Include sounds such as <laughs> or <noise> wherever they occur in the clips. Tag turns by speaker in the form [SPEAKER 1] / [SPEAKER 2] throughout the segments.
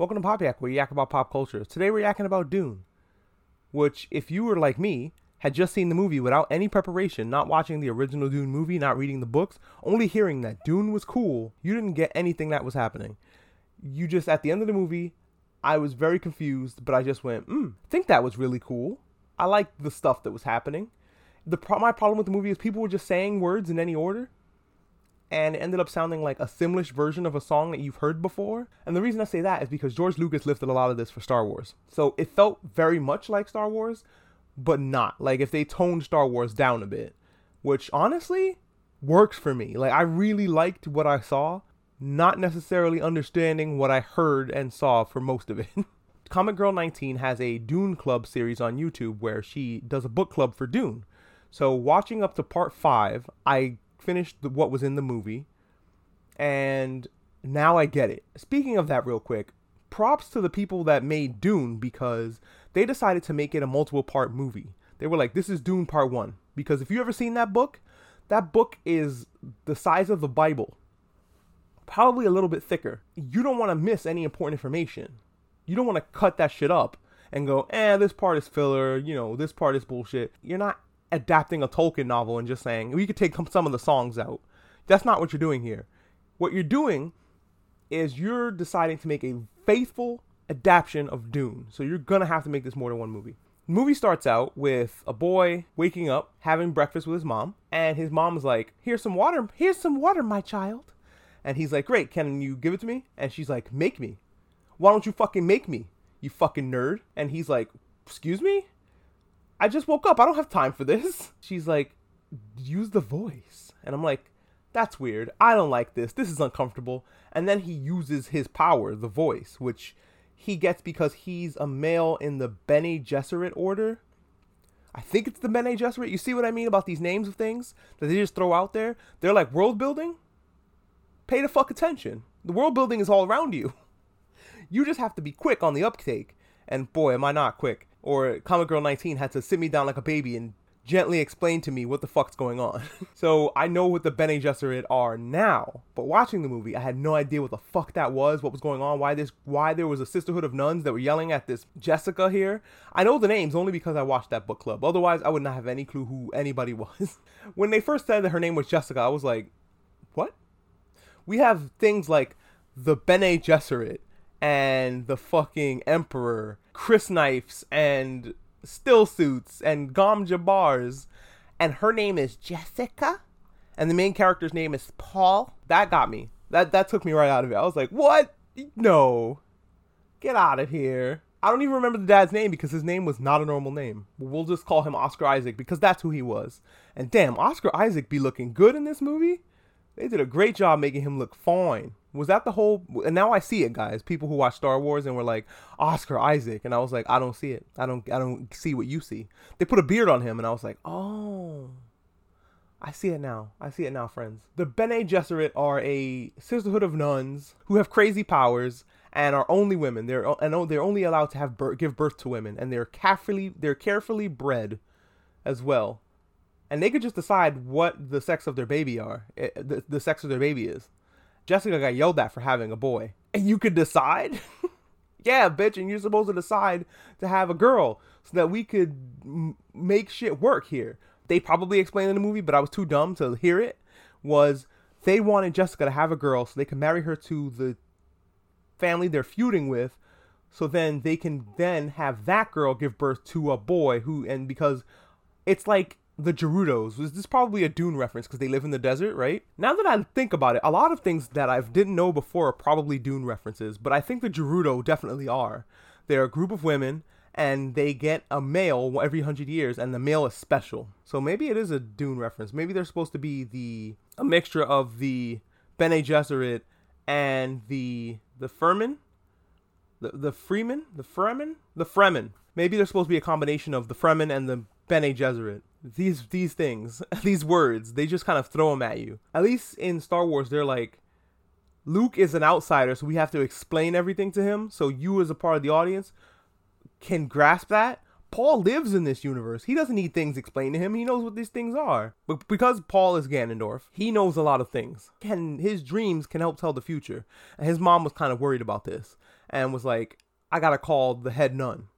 [SPEAKER 1] Welcome to Pop Yak, where you yak about pop culture. Today we're yakking about Dune, which, if you were like me, had just seen the movie without any preparation, not watching the original Dune movie, not reading the books, only hearing that Dune was cool, you didn't get anything that was happening. You just, at the end of the movie, I was very confused, but I just went, hmm, think that was really cool. I liked the stuff that was happening. The pro- my problem with the movie is people were just saying words in any order and it ended up sounding like a Simlish version of a song that you've heard before. And the reason I say that is because George Lucas lifted a lot of this for Star Wars. So it felt very much like Star Wars, but not. Like if they toned Star Wars down a bit, which honestly works for me. Like I really liked what I saw, not necessarily understanding what I heard and saw for most of it. <laughs> Comic Girl 19 has a Dune Club series on YouTube where she does a book club for Dune. So watching up to part 5, I finished the, what was in the movie, and now I get it. Speaking of that, real quick, props to the people that made Dune because they decided to make it a multiple part movie. They were like, this is Dune Part 1. Because if you ever seen that book, that book is the size of the Bible, probably a little bit thicker. You don't want to miss any important information. You don't want to cut that shit up and go, eh, this part is filler, you know, this part is bullshit. You're not adapting a Tolkien novel and just saying we could take some of the songs out. That's not what you're doing here. What you're doing is you're deciding to make a faithful adaptation of Dune. So you're gonna have to make this more than one movie. The movie starts out with a boy waking up, having breakfast with his mom, and his mom's like, "Here's some water. Here's some water, my child." And he's like, "Great, can you give it to me?" And she's like, "Make me. Why don't you fucking make me, you fucking nerd?" And he's like, "Excuse me?" I just woke up. I don't have time for this. <laughs> She's like, use the voice. And I'm like, that's weird. I don't like this. This is uncomfortable. And then he uses his power, the voice, which he gets because he's a male in the Bene Gesserit order. I think it's the Bene Gesserit. You see what I mean about these names of things that they just throw out there? They're like world building. Pay the fuck attention. The world building is all around you. <laughs> You just have to be quick on the uptake. And boy, am I not quick or Comic Girl 19 had to sit me down like a baby and gently explain to me what the fuck's going on. <laughs> so I know what the Bene Gesserit are now, but watching the movie, I had no idea what the fuck that was, what was going on, why this, why there was a sisterhood of nuns that were yelling at this Jessica here. I know the names only because I watched that book club. Otherwise, I would not have any clue who anybody <laughs> was. when they first said that her name was Jessica, I was like, what? We have things like the Bene Gesserit and the fucking Emperor, crysknives and stillsuits and Gom Jabbars, and her name is Jessica, and the main character's name is Paul. That got me. That that took me right out of it. I was like, what? No, get out of here. I don't even remember the dad's name because his name was not a normal name. We'll just call him Oscar Isaac because that's who he was. And damn, Oscar Isaac be looking good in this movie. They did a great job making him look fine. Was that the whole? And now I see it, guys. People who watch Star Wars and were like Oscar Isaac, and I was like, I don't see it. I don't. I don't see what you see. They put a beard on him, and I was like, oh. I see it now. I see it now, friends. The Bene Gesserit are a sisterhood of nuns who have crazy powers and are only women. They're and they're only allowed to have birth, give birth to women, and they're carefully they're carefully bred as well and they could just decide what the sex of their baby are, eh, the, the sex of their baby is. Jessica got yelled at for having a boy, and you could decide. <laughs> yeah, bitch, and you're supposed to decide to have a girl so that we could m- make shit work here. They probably explained in the movie, but I was too dumb to hear it. Was they wanted Jessica to have a girl so they could marry her to the family they're feuding with, so then they can then have that girl give birth to a boy who and because it's like the Gerudos. Was this probably a Dune reference because they live in the desert, right? Now that I think about it, a lot of things that I didn't know before are probably Dune references, but I think the Gerudo definitely are. They're a group of women and they get a male every hundred years, and the male is special. So maybe it is a Dune reference. Maybe they're supposed to be the a mixture of the Bene Gesserit and the the Furman, the the Freeman, the Fremen, the Fremen. Maybe they're supposed to be a combination of the Fremen and the Bene Gesserit these these things, <laughs> these words, they just kind of throw them at you. At least in Star Wars, they're like, Luke is an outsider, so we have to explain everything to him. So you, as a part of the audience, can grasp that. Paul lives in this universe. He doesn't need things explained to him. He knows what these things are. But because Paul is Ganondorf, he knows a lot of things. And his dreams can help tell the future. And his mom was kind of worried about this. and was like, I gotta call the head nun.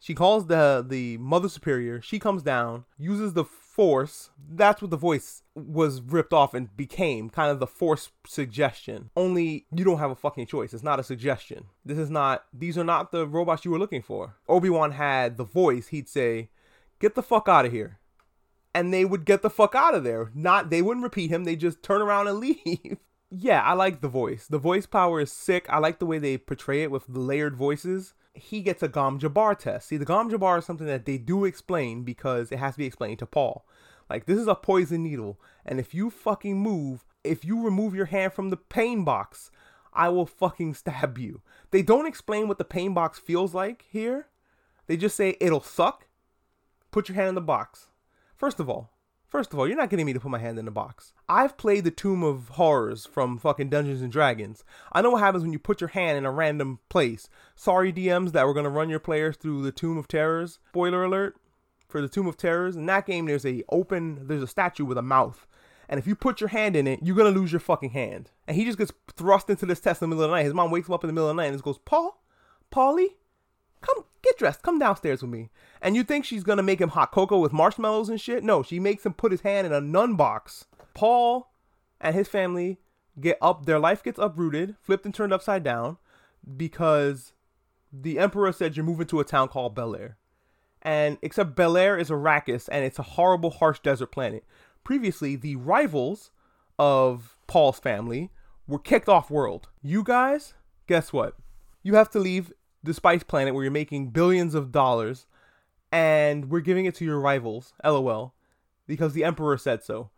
[SPEAKER 1] She calls the the mother superior. She comes down, uses the force. That's what the voice was ripped off and became kind of the force suggestion. Only you don't have a fucking choice. It's not a suggestion. This is not. These are not the robots you were looking for. Obi Wan had the voice. He'd say, "Get the fuck out of here." And they would get the fuck out of there. Not they wouldn't repeat him. They just turn around and <laughs> leave. yeah, I like the voice. The voice power is sick. I like the way they portray it with the layered voices he gets a Gom Jabbar test. See, the Gom Jabbar is something that they do explain because it has to be explained to Paul. Like, this is a poison needle, and if you fucking move, if you remove your hand from the pain box, I will fucking stab you. They don't explain what the pain box feels like here. They just say it'll suck. Put your hand in the box. First of all, First of all, you're not getting me to put my hand in the box. I've played the Tomb of Horrors from fucking Dungeons and Dragons. I know what happens when you put your hand in a random place. Sorry, DMs, that we're gonna run your players through the Tomb of Terrors. Spoiler alert for the Tomb of Terrors. In that game, there's a open, there's a statue with a mouth, and if you put your hand in it, you're gonna lose your fucking hand. And he just gets thrust into this test in the middle of the night. His mom wakes him up in the middle of the night and just goes, "Paul, Paulie, come get dressed, come downstairs with me. And you think she's gonna make him hot cocoa with marshmallows and shit? No, she makes him put his hand in a nun box. Paul and his family get up, their life gets uprooted, flipped and turned upside down because the emperor said you're moving to a town called Bel Air. And except Bel Air is Arrakis and it's a horrible, harsh desert planet. Previously, the rivals of Paul's family were kicked off world. You guys, guess what? You have to leave the Spice Planet where you're making billions of dollars and we're giving it to your rivals, lol, because the Emperor said so.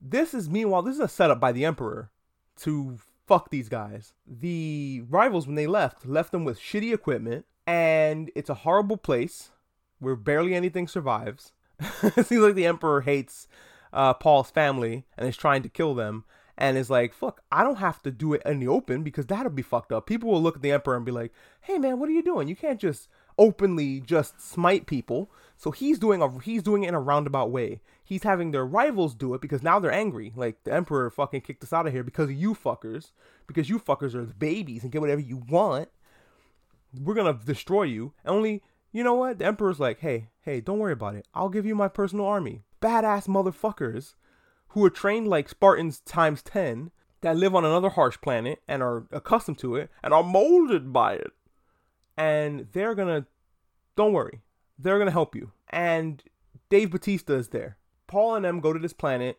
[SPEAKER 1] This is, meanwhile, this is a setup by the Emperor to fuck these guys. The rivals, when they left, left them with shitty equipment, and it's a horrible place where barely anything survives. <laughs> it seems like the Emperor hates uh, Paul's family and is trying to kill them and is like, fuck, I don't have to do it in the open because that'll be fucked up. People will look at the Emperor and be like, hey man, what are you doing? You can't just openly just smite people. So he's doing a he's doing it in a roundabout way. He's having their rivals do it because now they're angry. Like the Emperor fucking kicked us out of here because of you fuckers. Because you fuckers are babies and get whatever you want. We're gonna destroy you. only you know what? The Emperor's like, hey, hey, don't worry about it. I'll give you my personal army. Badass motherfuckers who are trained like Spartans times 10 that live on another harsh planet and are accustomed to it and are molded by it. And they're gonna, don't worry, they're gonna help you. And Dave Batista is there. Paul and them go to this planet.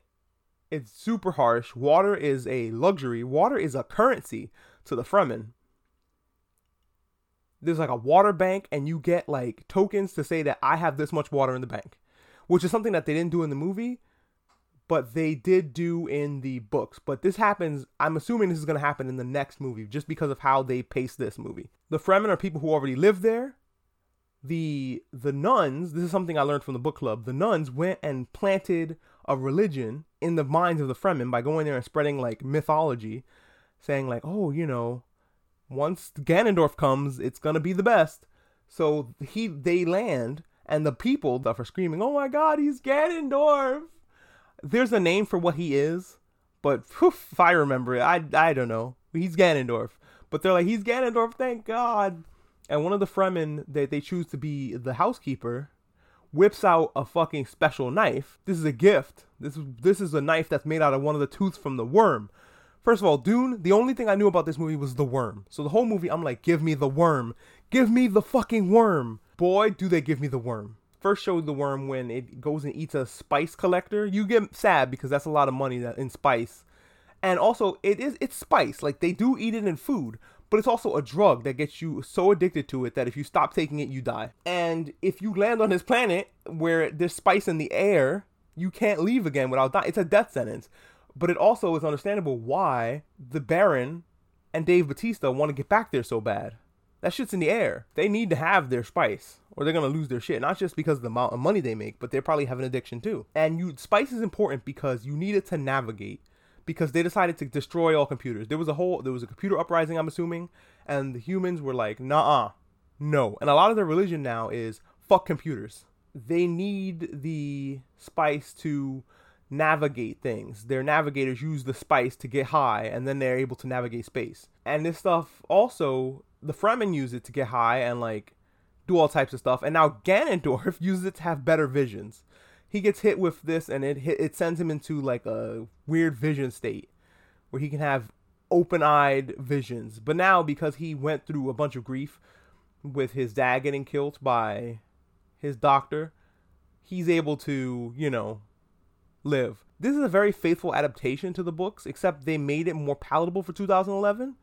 [SPEAKER 1] It's super harsh. Water is a luxury. Water is a currency to the Fremen. There's like a water bank, and you get like tokens to say that I have this much water in the bank, which is something that they didn't do in the movie but they did do in the books. But this happens, I'm assuming this is going to happen in the next movie just because of how they pace this movie. The Fremen are people who already live there. The the nuns, this is something I learned from the book club. The nuns went and planted a religion in the minds of the Fremen by going there and spreading like mythology, saying like, "Oh, you know, once Ganondorf comes, it's going to be the best." So he they land and the people that are screaming, "Oh my god, he's Ganondorf!" There's a name for what he is, but if I remember it, I I don't know. He's Ganondorf, but they're like he's Ganondorf. Thank God. And one of the Fremen that they choose to be the housekeeper whips out a fucking special knife. This is a gift. This is this is a knife that's made out of one of the tooths from the worm. First of all, Dune, the only thing I knew about this movie was the worm. So the whole movie, I'm like, give me the worm. Give me the fucking worm. Boy, do they give me the worm first showed the worm when it goes and eats a spice collector, you get sad because that's a lot of money that in spice. And also, it is it's spice. Like they do eat it in food, but it's also a drug that gets you so addicted to it that if you stop taking it, you die. And if you land on this planet where there's spice in the air, you can't leave again without dying. It's a death sentence. But it also is understandable why the Baron and Dave Batista want to get back there so bad. That shit's in the air. They need to have their spice or they're gonna lose their shit. Not just because of the amount of money they make, but they probably have an addiction too. And you spice is important because you need it to navigate. Because they decided to destroy all computers. There was a whole there was a computer uprising, I'm assuming, and the humans were like, nah no. And a lot of their religion now is fuck computers. They need the spice to navigate things. Their navigators use the spice to get high, and then they're able to navigate space. And this stuff also the Fremen use it to get high and like do all types of stuff, and now Ganondorf <laughs> uses it to have better visions. He gets hit with this, and it hit, it sends him into like a weird vision state where he can have open-eyed visions. But now, because he went through a bunch of grief with his dad getting killed by his doctor, he's able to, you know, live. This is a very faithful adaptation to the books, except they made it more palatable for 2011.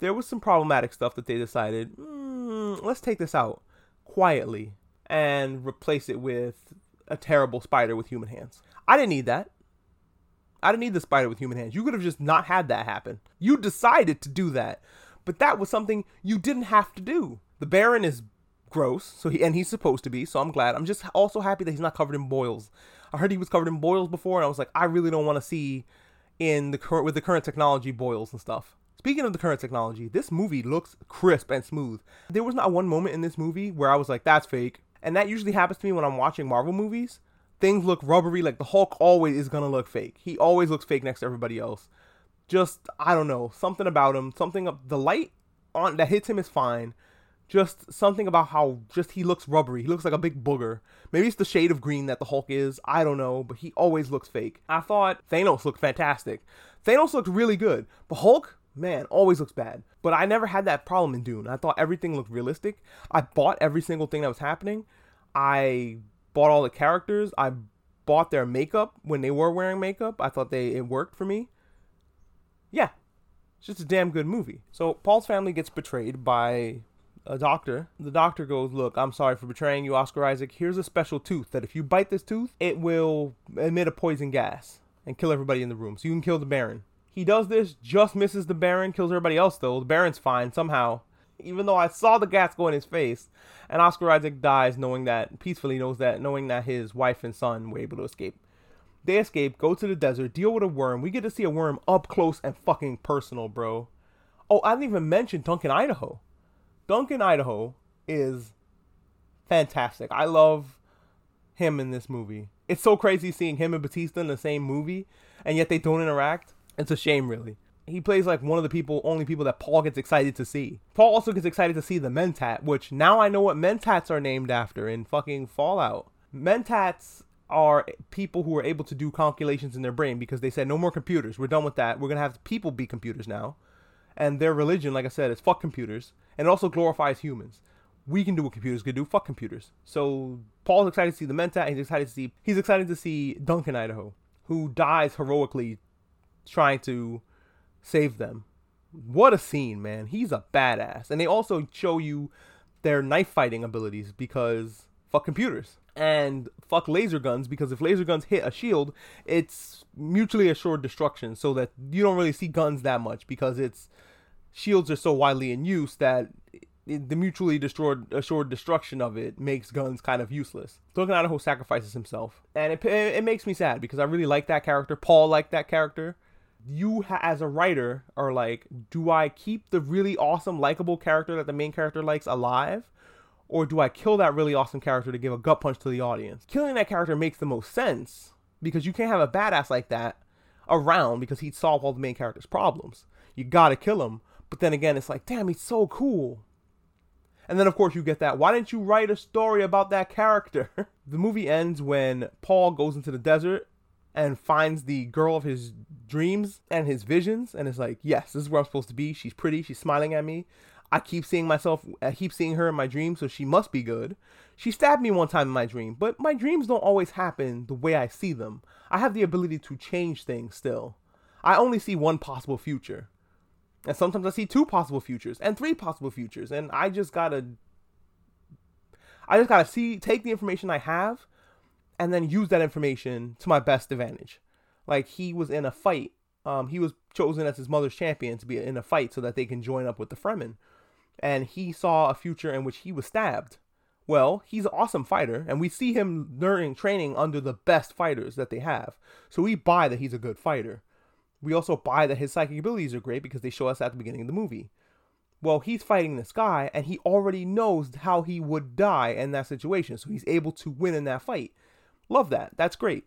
[SPEAKER 1] There was some problematic stuff that they decided, mm, let's take this out quietly and replace it with a terrible spider with human hands. I didn't need that. I didn't need the spider with human hands. You could have just not had that happen. You decided to do that. But that was something you didn't have to do. The Baron is gross, so he and he's supposed to be, so I'm glad. I'm just also happy that he's not covered in boils. I heard he was covered in boils before, and I was like, I really don't want to see in the current with the current technology boils and stuff. Speaking of the current technology, this movie looks crisp and smooth. There was not one moment in this movie where I was like, that's fake. And that usually happens to me when I'm watching Marvel movies. Things look rubbery, like the Hulk always is gonna look fake. He always looks fake next to everybody else. Just I don't know, something about him, something of the light on that hits him is fine just something about how just he looks rubbery. He looks like a big booger. Maybe it's the shade of green that the Hulk is. I don't know, but he always looks fake. I thought Thanos looked fantastic. Thanos looked really good. But Hulk, man, always looks bad. But I never had that problem in Dune. I thought everything looked realistic. I bought every single thing that was happening. I bought all the characters. I bought their makeup when they were wearing makeup. I thought they it worked for me. Yeah. It's just a damn good movie. So Paul's family gets betrayed by a doctor. The doctor goes, Look, I'm sorry for betraying you, Oscar Isaac. Here's a special tooth that if you bite this tooth, it will emit a poison gas and kill everybody in the room. So you can kill the Baron. He does this, just misses the Baron, kills everybody else though. The Baron's fine somehow. Even though I saw the gas go in his face. And Oscar Isaac dies knowing that, peacefully knows that, knowing that his wife and son were able to escape. They escape, go to the desert, deal with a worm. We get to see a worm up close and fucking personal, bro. Oh, I didn't even mention Duncan, Idaho. Duncan Idaho is fantastic. I love him in this movie. It's so crazy seeing him and Batista in the same movie, and yet they don't interact. It's a shame, really. He plays like one of the people, only people that Paul gets excited to see. Paul also gets excited to see the Mentat, which now I know what Mentats are named after in fucking Fallout. Mentats are people who are able to do calculations in their brain because they said no more computers. We're done with that. We're gonna have people be computers now and their religion, like I said, is fuck computers, and it also glorifies humans. We can do what computers can do. Fuck computers. So Paul's excited to see the Mentat. He's excited to see. He's excited to see Duncan Idaho, who dies heroically, trying to save them. What a scene, man! He's a badass, and they also show you their knife fighting abilities because fuck computers and fuck laser guns because if laser guns hit a shield, it's mutually assured destruction. So that you don't really see guns that much because it's shields are so widely in use that the mutually destroyed assured destruction of it makes guns kind of useless. Duncan Idaho sacrifices himself, and it it makes me sad because I really like that character. Paul liked that character. You ha- as a writer are like, do I keep the really awesome, likable character that the main character likes alive, or do I kill that really awesome character to give a gut punch to the audience? Killing that character makes the most sense because you can't have a badass like that around because he'd solve all the main character's problems. You gotta kill him but then again, it's like, damn, he's so cool. And then, of course, you get that. Why didn't you write a story about that character? <laughs> the movie ends when Paul goes into the desert and finds the girl of his dreams and his visions, and is like, yes, this is where I'm supposed to be. She's pretty. She's smiling at me. I keep seeing myself, I keep seeing her in my dreams, so she must be good. She stabbed me one time in my dream, but my dreams don't always happen the way I see them. I have the ability to change things still. I only see one possible future. And sometimes I see two possible futures and three possible futures. And I just gotta I just gotta see take the information I have and then use that information to my best advantage. Like he was in a fight. Um, he was chosen as his mother's champion to be in a fight so that they can join up with the Fremen. And he saw a future in which he was stabbed. Well, he's an awesome fighter, and we see him learning training under the best fighters that they have. So we buy that he's a good fighter we also buy that his psychic abilities are great because they show us at the beginning of the movie. Well, he's fighting this guy and he already knows how he would die in that situation, so he's able to win in that fight. Love that. That's great.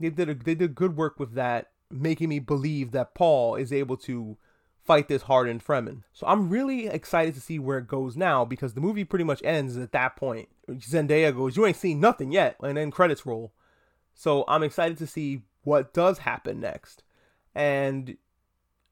[SPEAKER 1] They did a, they did good work with that, making me believe that Paul is able to fight this hardened Fremen. So I'm really excited to see where it goes now because the movie pretty much ends at that point. Zendaya goes, "You ain't seen nothing yet," and then credits roll. So I'm excited to see what does happen next. And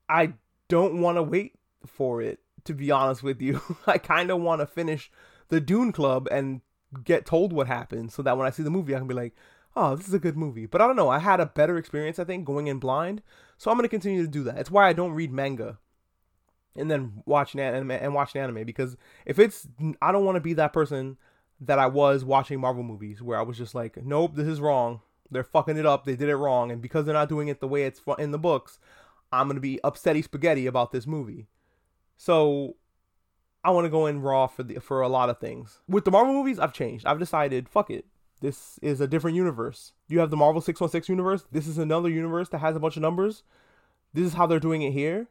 [SPEAKER 1] I don't want to wait for it to be honest with you. <laughs> I kind of want to finish the Dune Club and get told what happened so that when I see the movie I can be like, "Oh, this is a good movie." But I don't know, I had a better experience I think going in blind. So I'm going to continue to do that. It's why I don't read manga and then watching anime and watching anime because if it's I don't want to be that person that I was watching Marvel movies where I was just like, "Nope, this is wrong. They're fucking it up. They did it wrong." And because they're not doing it the way it's in the books, I'm going to be upsetty spaghetti about this movie. So I want to go in raw for the for a lot of things. With the Marvel movies, I've changed. I've decided, fuck it. This is a different universe. You have the Marvel 616 universe. This is another universe that has a bunch of numbers. This is how they're doing it here.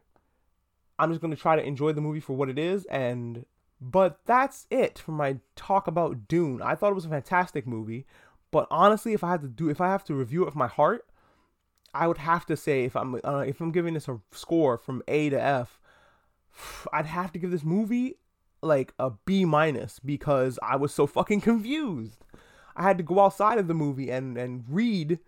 [SPEAKER 1] I'm just going to try to enjoy the movie for what it is and but that's it for my talk about Dune. I thought it was a fantastic movie, but honestly, if I had to do if I have to review it with my heart, I would have to say if I'm uh, if I'm giving this a score from A to F, I'd have to give this movie like a B minus because I was so fucking confused. I had to go outside of the movie and and read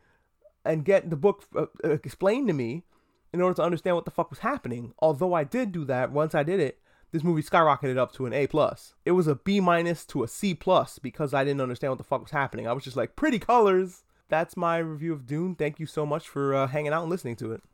[SPEAKER 1] and get the book uh, explained to me in order to understand what the fuck was happening. Although I did do that once I did it, this movie skyrocketed up to an A plus. It was a B minus to a C plus because I didn't understand what the fuck was happening. I was just like, pretty colors. That's my review of Dune. Thank you so much for uh, hanging out and listening to it.